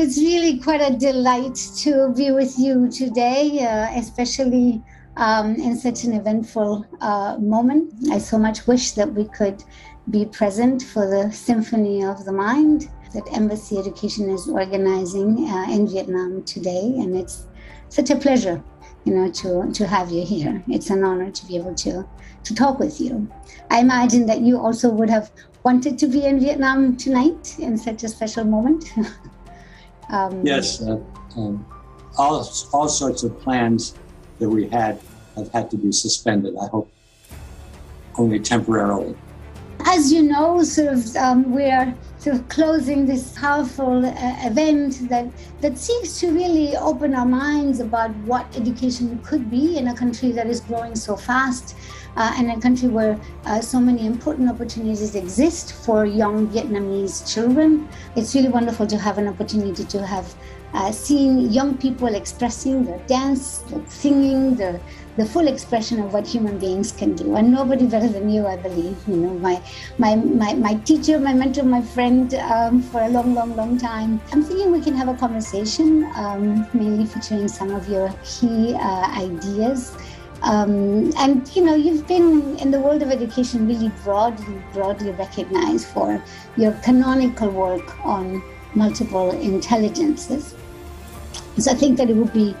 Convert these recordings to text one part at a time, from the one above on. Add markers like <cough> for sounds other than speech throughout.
It's really quite a delight to be with you today, uh, especially um, in such an eventful uh, moment. I so much wish that we could be present for the Symphony of the Mind that Embassy Education is organizing uh, in Vietnam today. And it's such a pleasure, you know, to, to have you here. It's an honor to be able to, to talk with you. I imagine that you also would have wanted to be in Vietnam tonight in such a special moment. <laughs> um, yes, uh, um, all, all sorts of plans that we had have had to be suspended. I hope only temporarily. As you know, sort of, um, we're sort of closing this powerful uh, event that that seeks to really open our minds about what education could be in a country that is growing so fast uh, and a country where uh, so many important opportunities exist for young Vietnamese children. It's really wonderful to have an opportunity to have uh, seen young people expressing their dance, their singing, their the full expression of what human beings can do. And nobody better than you, I believe. You know, my my my, my teacher, my mentor, my friend um, for a long, long, long time. I'm thinking we can have a conversation, um, mainly featuring some of your key uh, ideas. Um, and you know, you've been in the world of education really broadly, broadly recognized for your canonical work on multiple intelligences. So I think that it would be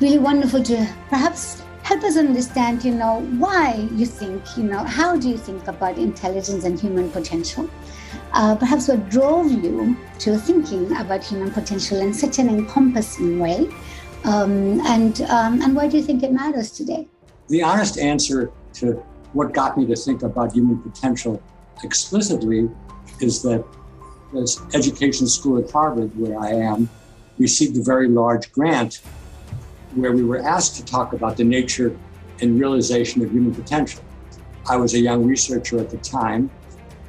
really wonderful to perhaps help us understand, you know, why you think, you know, how do you think about intelligence and human potential? Uh, perhaps what drove you to thinking about human potential in such an encompassing way, um, and um, and why do you think it matters today? The honest answer to what got me to think about human potential explicitly is that this education school at Harvard, where I am, received a very large grant where we were asked to talk about the nature and realization of human potential. I was a young researcher at the time,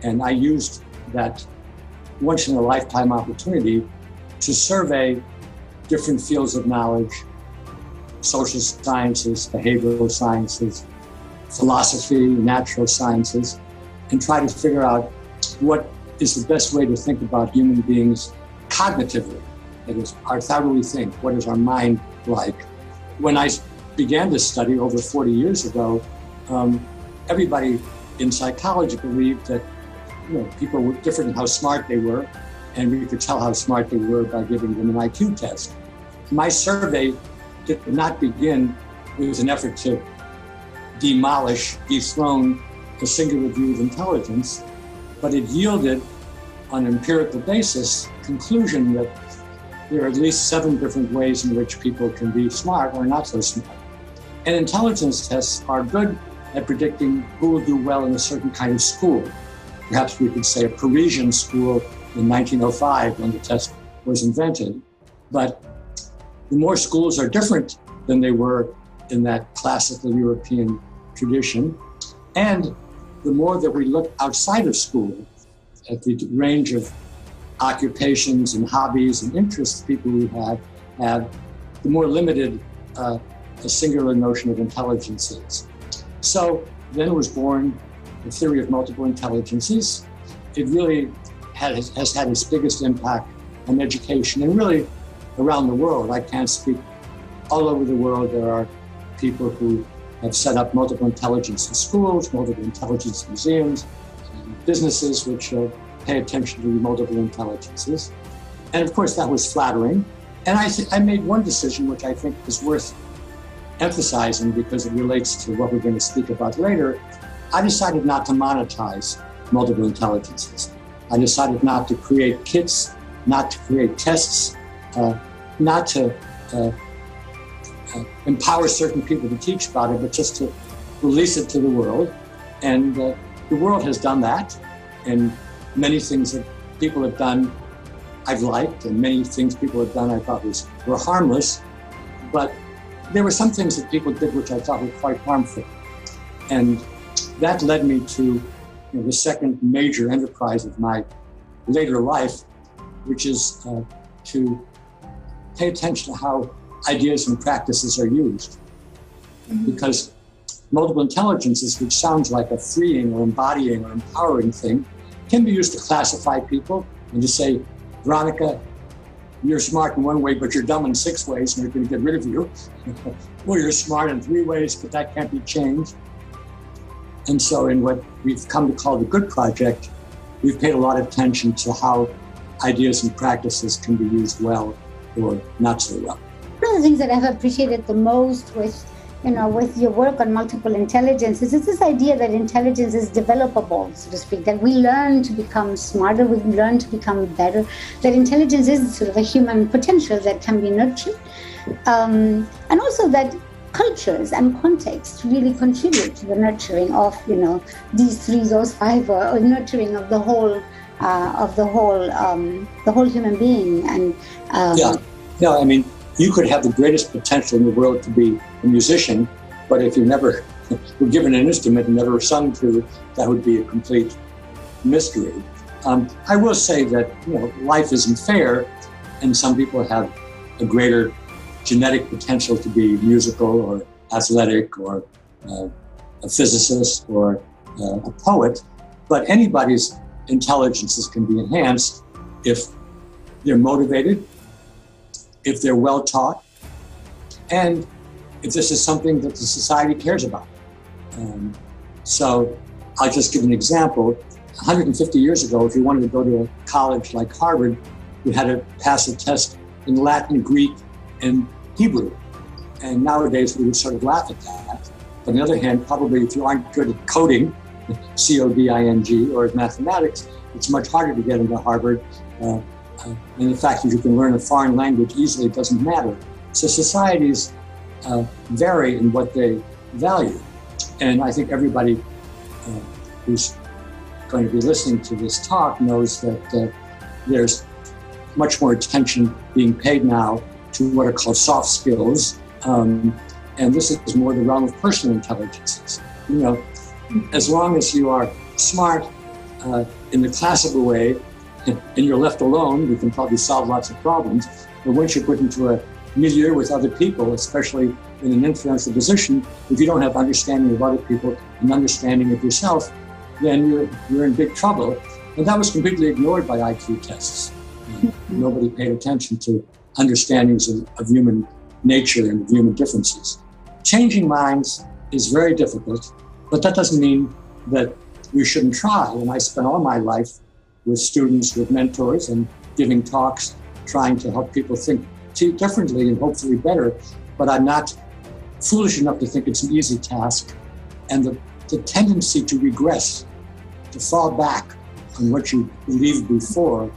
and I used that once in a lifetime opportunity to survey different fields of knowledge social sciences, behavioral sciences, philosophy, natural sciences, and try to figure out what is the best way to think about human beings cognitively. That is, how do we think? What is our mind like? When I began this study over 40 years ago, um, everybody in psychology believed that you know, people were different in how smart they were, and we could tell how smart they were by giving them an IQ test. My survey did not begin with an effort to demolish, dethrone the singular view of intelligence, but it yielded, on an empirical basis, conclusion that there are at least seven different ways in which people can be smart or not so smart. And intelligence tests are good at predicting who will do well in a certain kind of school. Perhaps we could say a Parisian school in 1905 when the test was invented. But the more schools are different than they were in that classical European tradition, and the more that we look outside of school at the range of occupations and hobbies and interests people who have have, the more limited uh, the singular notion of intelligence is. So then was born the theory of multiple intelligences. It really has, has had its biggest impact on education and really around the world. I can't speak all over the world. There are people who have set up multiple intelligence in schools, multiple intelligence museums, businesses which uh, pay attention to multiple intelligences. And of course, that was flattering. And I, th- I made one decision which I think is worth emphasizing because it relates to what we're going to speak about later. I decided not to monetize multiple intelligences. I decided not to create kits, not to create tests, uh, not to uh, uh, empower certain people to teach about it, but just to release it to the world. And uh, the world has done that. And many things that people have done I've liked, and many things people have done I thought was were harmless. But there were some things that people did which I thought were quite harmful. And that led me to you know, the second major enterprise of my later life, which is uh, to pay attention to how ideas and practices are used. Mm-hmm. Because multiple intelligences, which sounds like a freeing or embodying or empowering thing, can be used to classify people and to say, Veronica, you're smart in one way, but you're dumb in six ways, and we're going to get rid of you. <laughs> or you're smart in three ways, but that can't be changed. And so, in what we've come to call the Good Project, we've paid a lot of attention to how ideas and practices can be used well or not so well. One of the things that I've appreciated the most with you know, with your work on multiple intelligences, it's this idea that intelligence is developable, so to speak, that we learn to become smarter, we learn to become better, that intelligence is sort of a human potential that can be nurtured. Um, and also that cultures and context really contribute to the nurturing of, you know, these three, those five, or, or nurturing of the whole, uh, of the whole, um, the whole human being. And um, yeah, yeah. I mean, you could have the greatest potential in the world to be a musician, but if you never <laughs> were given an instrument and never sung to, that would be a complete mystery. Um, I will say that you know life isn't fair, and some people have a greater genetic potential to be musical or athletic or uh, a physicist or uh, a poet, but anybody's intelligences can be enhanced if they're motivated if they're well taught, and if this is something that the society cares about. Um, so I'll just give an example. 150 years ago, if you wanted to go to a college like Harvard, you had to pass a test in Latin, Greek, and Hebrew. And nowadays we would sort of laugh at that. But on the other hand, probably if you aren't good at coding, C O D I N G, or mathematics, it's much harder to get into Harvard. Uh, uh, and the fact that you can learn a foreign language easily doesn't matter. So societies uh, vary in what they value. And I think everybody uh, who's going to be listening to this talk knows that uh, there's much more attention being paid now to what are called soft skills. Um, and this is more the realm of personal intelligences. You know, as long as you are smart uh, in the classical way and you're left alone, you can probably solve lots of problems. But once you're put into a milieu with other people, especially in an influential position, if you don't have understanding of other people and understanding of yourself, then you're, you're in big trouble. And that was completely ignored by IQ tests. <laughs> Nobody paid attention to understandings of, of human nature and of human differences. Changing minds is very difficult, but that doesn't mean that we shouldn't try. And I spent all my life with students, with mentors, and giving talks, trying to help people think differently and hopefully better. But I'm not foolish enough to think it's an easy task. And the, the tendency to regress, to fall back on what you believed before,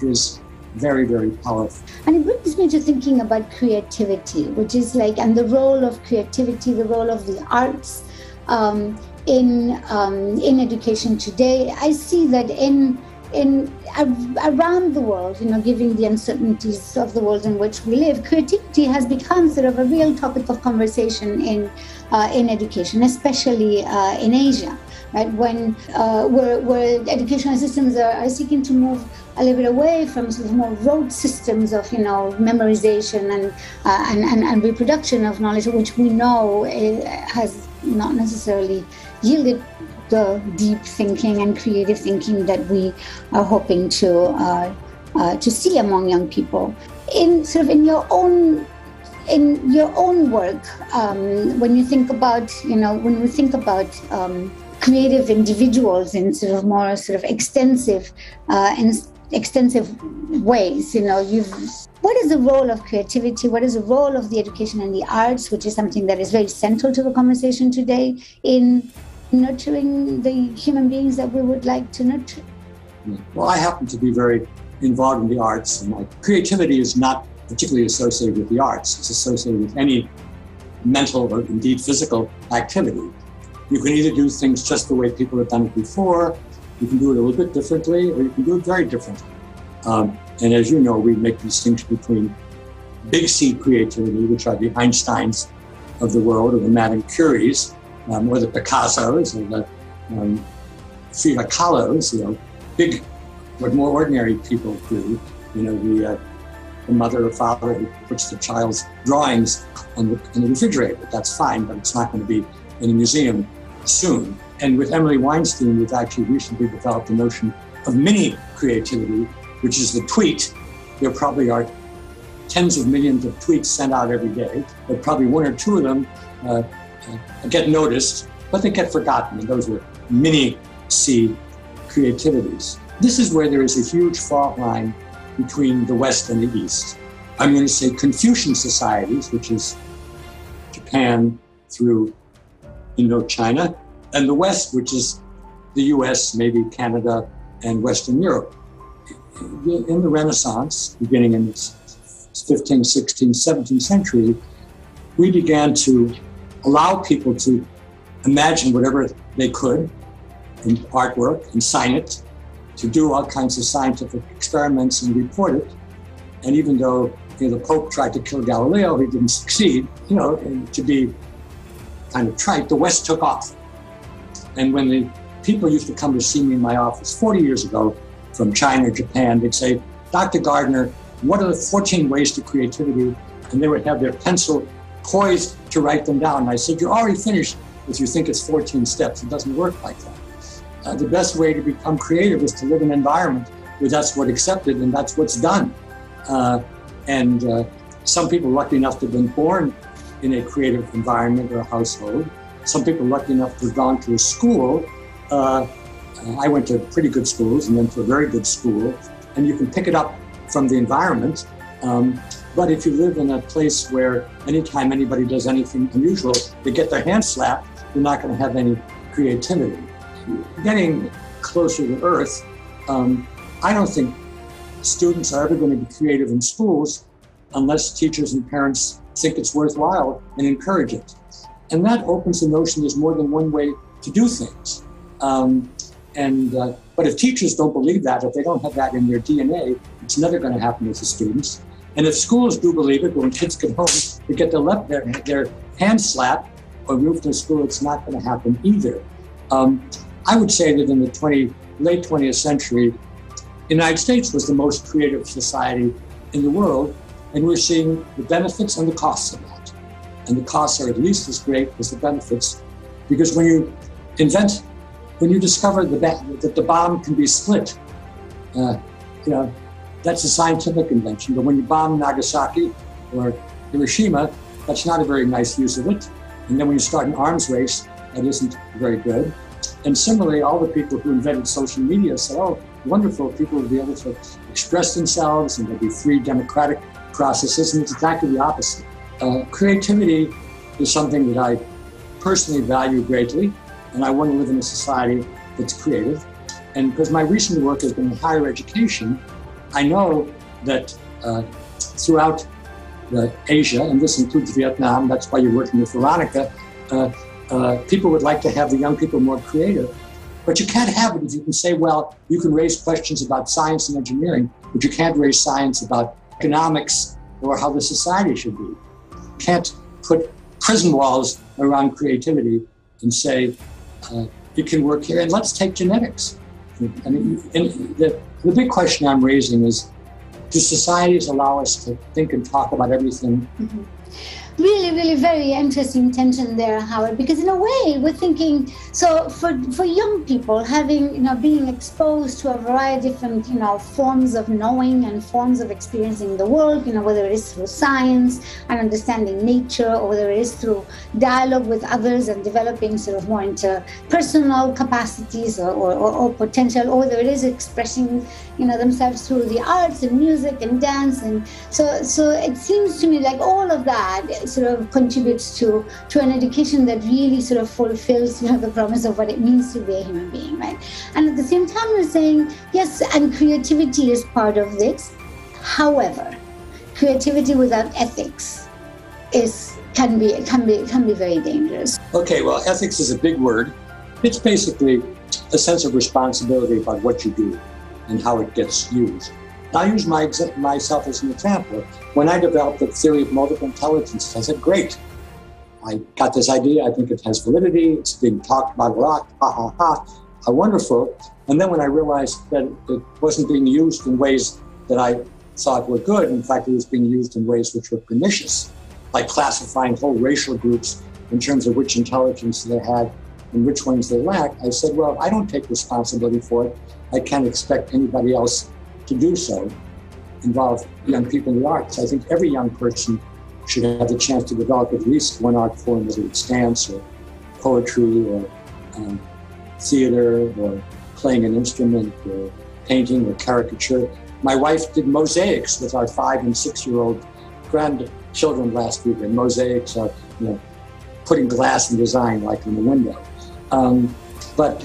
is very, very powerful. And it brings me to thinking about creativity, which is like, and the role of creativity, the role of the arts um, in um, in education today. I see that in in around the world, you know, given the uncertainties of the world in which we live, creativity has become sort of a real topic of conversation in uh, in education, especially uh, in Asia. Right when uh, where, where educational systems are, are, seeking to move a little bit away from sort of more rote systems of you know memorization and uh, and, and, and reproduction of knowledge, which we know has not necessarily yielded the deep thinking and creative thinking that we are hoping to uh, uh, to see among young people. In sort of in your own in your own work, um, when you think about you know when you think about um, creative individuals in sort of more sort of extensive uh, and extensive ways, you know you've what is the role of creativity? What is the role of the education and the arts, which is something that is very central to the conversation today in nurturing the human beings that we would like to nurture? Well, I happen to be very involved in the arts, and my creativity is not particularly associated with the arts. It's associated with any mental or indeed physical activity. You can either do things just the way people have done it before, you can do it a little bit differently, or you can do it very differently. Um, and as you know, we make the distinction between big C creativity, which are the Einsteins of the world, or the Madame Curies, um, or the Picassos or the um, Frida Kahlos, you know, big, what more ordinary people do. You know, the, uh, the mother or father who puts the child's drawings on the, the refrigerator. That's fine, but it's not going to be in a museum soon. And with Emily Weinstein, we've actually recently developed the notion of mini creativity, which is the tweet. There probably are tens of millions of tweets sent out every day, but probably one or two of them uh, uh, get noticed, but they get forgotten. And those are mini C creativities. This is where there is a huge fault line between the West and the East. I'm going to say Confucian societies, which is Japan through Indochina, and the West, which is the US, maybe Canada, and Western Europe. In the Renaissance, beginning in the 15th, 16th, 17th century, we began to allow people to imagine whatever they could in artwork and sign it, to do all kinds of scientific experiments and report it. And even though you know, the Pope tried to kill Galileo, he didn't succeed, you know, to be kind of trite, the West took off. And when the people used to come to see me in my office 40 years ago from China or Japan, they'd say, Dr. Gardner, what are the 14 ways to creativity? And they would have their pencil poised to write them down. And I said, You're already finished if you think it's 14 steps. It doesn't work like that. Uh, the best way to become creative is to live in an environment where that's what's accepted and that's what's done. Uh, and uh, some people are lucky enough to have been born in a creative environment or a household. Some people lucky enough to have gone to a school. Uh, I went to pretty good schools and then to a very good school, and you can pick it up from the environment. Um, but if you live in a place where anytime anybody does anything unusual, they get their hand slapped, you're not going to have any creativity. Getting closer to Earth, um, I don't think students are ever going to be creative in schools unless teachers and parents think it's worthwhile and encourage it. And that opens the notion there's more than one way to do things. Um, and uh, but if teachers don't believe that, if they don't have that in their DNA, it's never going to happen with the students. And if schools do believe it, when kids get home, they get their, left, their, their hand slapped or moved to school, it's not going to happen either. Um, I would say that in the 20, late 20th century, the United States was the most creative society in the world, and we're seeing the benefits and the costs of that. And the costs are at least as great as the benefits, because when you invent, when you discover the, that the bomb can be split, uh, you know, that's a scientific invention. But when you bomb Nagasaki or Hiroshima, that's not a very nice use of it. And then when you start an arms race, that isn't very good. And similarly, all the people who invented social media said, oh, wonderful, people will be able to express themselves and there'll be free democratic processes. And it's exactly the opposite. Uh, creativity is something that I personally value greatly, and I want to live in a society that's creative. And because my recent work has been in higher education, I know that uh, throughout Asia, and this includes Vietnam, that's why you're working with Veronica, uh, uh, people would like to have the young people more creative. But you can't have it if you can say, well, you can raise questions about science and engineering, but you can't raise science about economics or how the society should be. You can't put prison walls around creativity and say, uh, it can work here. And let's take genetics. I mean, the, the big question I'm raising is do societies allow us to think and talk about everything? Mm-hmm really, really very interesting tension there, Howard, because in a way we're thinking so for for young people having you know being exposed to a variety of different you know forms of knowing and forms of experiencing the world, you know whether it is through science and understanding nature, or whether it is through dialogue with others and developing sort of more interpersonal capacities or, or, or, or potential, or whether it is expressing you know themselves through the arts and music and dance and so so it seems to me like all of that sort of contributes to to an education that really sort of fulfills you know the promise of what it means to be a human being right? And at the same time we're saying yes and creativity is part of this. However creativity without ethics is can be can be can be very dangerous. Okay well ethics is a big word. It's basically a sense of responsibility about what you do and how it gets used. I use my, myself as an example. When I developed the theory of multiple intelligence, I said, great. I got this idea. I think it has validity. It's being talked about a lot. Ha ha ha. How wonderful. And then when I realized that it wasn't being used in ways that I thought were good, in fact, it was being used in ways which were pernicious, like classifying whole racial groups in terms of which intelligence they had and which ones they lacked, I said, well, I don't take responsibility for it. I can't expect anybody else to do so. involve young people in the arts. I think every young person should have the chance to develop at least one art form, whether it's dance or poetry or um, theater or playing an instrument or painting or caricature. My wife did mosaics with our five and six year old grandchildren last week, and mosaics are, you know, putting glass and design like in the window. Um, but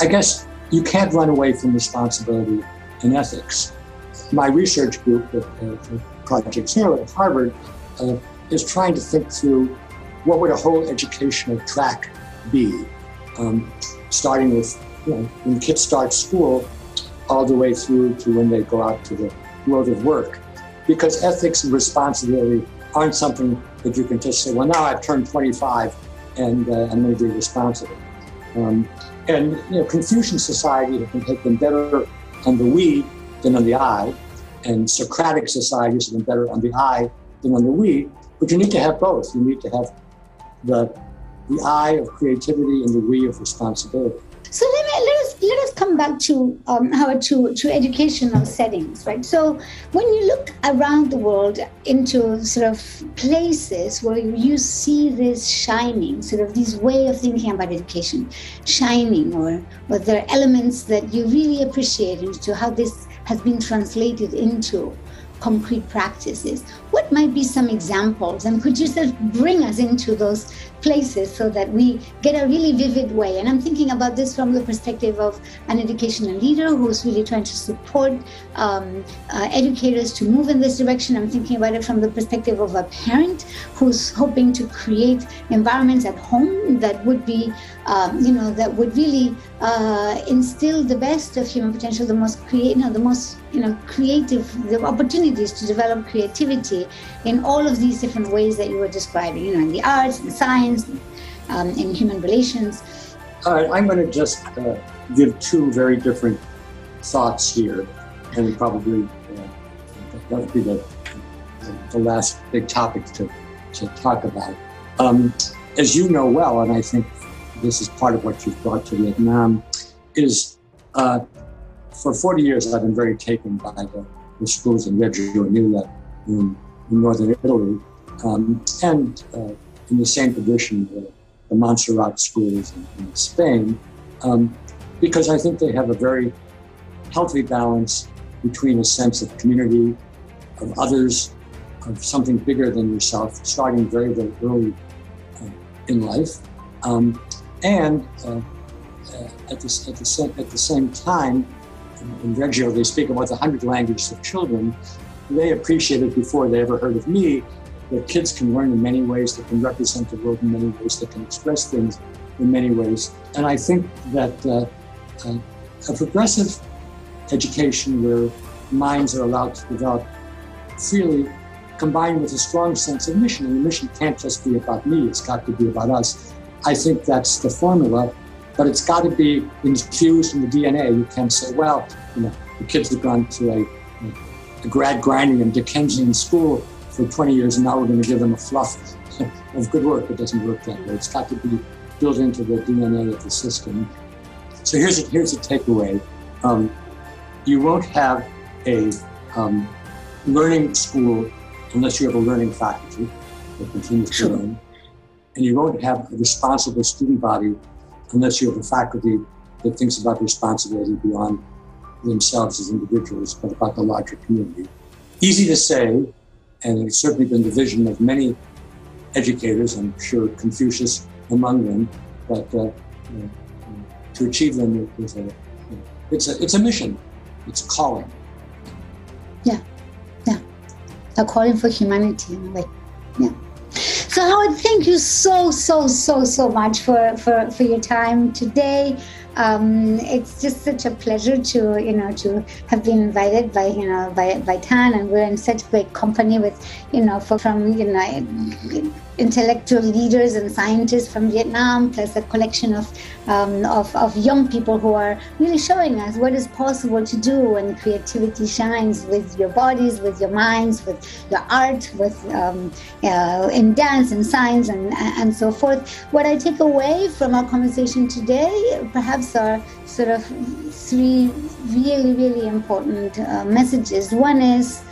I guess you can't run away from responsibility and ethics. My research group, uh, Project Zero at Harvard, uh, is trying to think through what would a whole educational track be, um, starting with you know, when kids start school, all the way through to when they go out to the world of work. Because ethics and responsibility aren't something that you can just say, well, now I've turned 25 and uh, I'm going to be responsible. Um, and you know, Confucian society has been better on the we than on the I, and Socratic societies have been better on the I than on the we. But you need to have both. You need to have the the I of creativity and the we of responsibility. So let, me, let come back to um, Howard to to educational settings, right? So when you look around the world into sort of places where you see this shining, sort of this way of thinking about education, shining, or or there are elements that you really appreciate into how this has been translated into concrete practices. What might be some examples? And could you sort of bring us into those places so that we get a really vivid way. And I'm thinking about this from the perspective of an educational leader who's really trying to support um, uh, educators to move in this direction. I'm thinking about it from the perspective of a parent who's hoping to create environments at home that would be, um, you know, that would really uh, instill the best of human potential, the most create, you know, the most, you know, creative, the opportunities to develop creativity in all of these different ways that you were describing, you know, in the arts, in science um, in human relations. All right, I'm going to just uh, give two very different thoughts here, and probably uh, that would be the, the last big topic to, to talk about. Um, as you know well, and I think this is part of what you've brought to Vietnam, is uh, for 40 years I've been very taken by the, the schools in Reggio Emilia in, in northern Italy, um, and uh, in the same tradition, the, the Montserrat schools in, in Spain, um, because I think they have a very healthy balance between a sense of community, of others, of something bigger than yourself, starting very, very early uh, in life. Um, and uh, uh, at, the, at, the, at the same time, in Reggio, they speak about the hundred languages of children. They appreciated before they ever heard of me that kids can learn in many ways, that can represent the world in many ways, that can express things in many ways. And I think that uh, uh, a progressive education where minds are allowed to develop freely, combined with a strong sense of mission, and the mission can't just be about me, it's got to be about us. I think that's the formula, but it's got to be infused in the DNA. You can't say, well, you know, the kids have gone to a, a grad grinding and Dickensian school for 20 years, and now we're going to give them a fluff <laughs> of good work. It doesn't work that way. It's got to be built into the DNA of the system. So here's a, here's a takeaway. Um, you won't have a um, learning school unless you have a learning faculty that continues to learn. And you won't have a responsible student body unless you have a faculty that thinks about responsibility beyond themselves as individuals, but about the larger community. Easy to say, and it's certainly been the vision of many educators, I'm sure Confucius among them, but uh, to achieve them is a, it's a, it's a mission, it's a calling. Yeah, yeah, a calling for humanity in a way. Yeah. So Howard, thank you so, so, so, so much for, for, for your time today um, it's just such a pleasure to you know to have been invited by you know by by Tan, and we're in such great company with you know from you know intellectual leaders and scientists from Vietnam, plus a collection of, um, of, of, young people who are really showing us what is possible to do when creativity shines with your bodies, with your minds, with your art, with um, uh, in dance and science and, and so forth. What I take away from our conversation today, perhaps, are sort of three really, really important uh, messages. One is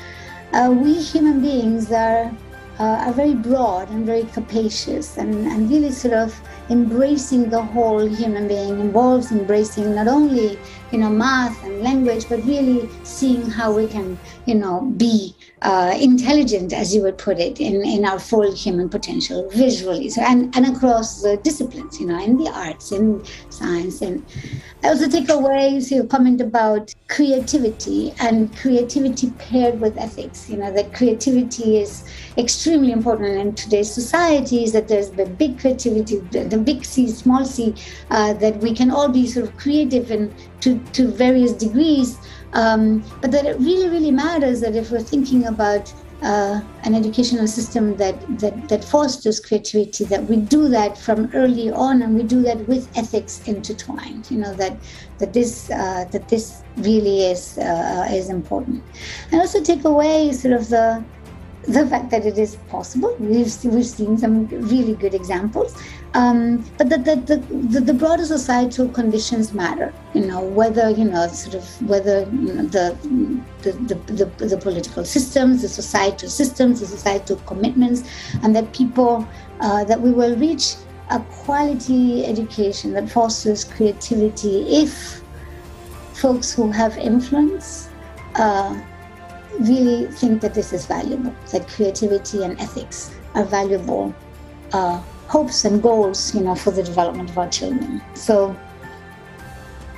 uh, we human beings are uh, are very broad and very capacious and, and really sort of embracing the whole human being involves embracing not only you know math and language but really seeing how we can you know be uh, intelligent as you would put it in, in our full human potential visually. So and, and across the disciplines you know in the arts in science and i also take away your comment about creativity and creativity paired with ethics you know that creativity is extremely important in today's societies that there's the big creativity the big c small c uh, that we can all be sort of creative and to, to various degrees. Um, but that it really really matters that if we're thinking about uh, an educational system that, that that fosters creativity that we do that from early on and we do that with ethics intertwined you know that that this uh, that this really is uh, is important. And also take away sort of the the fact that it is possible. We've, we've seen some really good examples. Um, but the, the, the, the, broader societal conditions matter, you know, whether, you know, sort of whether you know, the, the, the, the, the political systems, the societal systems, the societal commitments, and that people, uh, that we will reach a quality education that fosters creativity if folks who have influence uh, really think that this is valuable, that creativity and ethics are valuable uh, hopes and goals, you know, for the development of our children. So,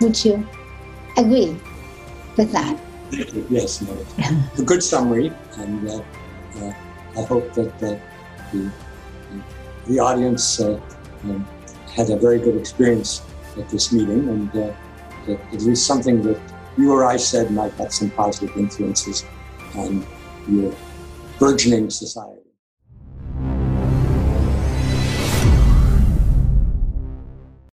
would you agree with that? Yes, no, a good summary, and uh, uh, I hope that the, the audience uh, um, had a very good experience at this meeting, and uh, that at least something that you or I said might have some positive influences on your burgeoning society.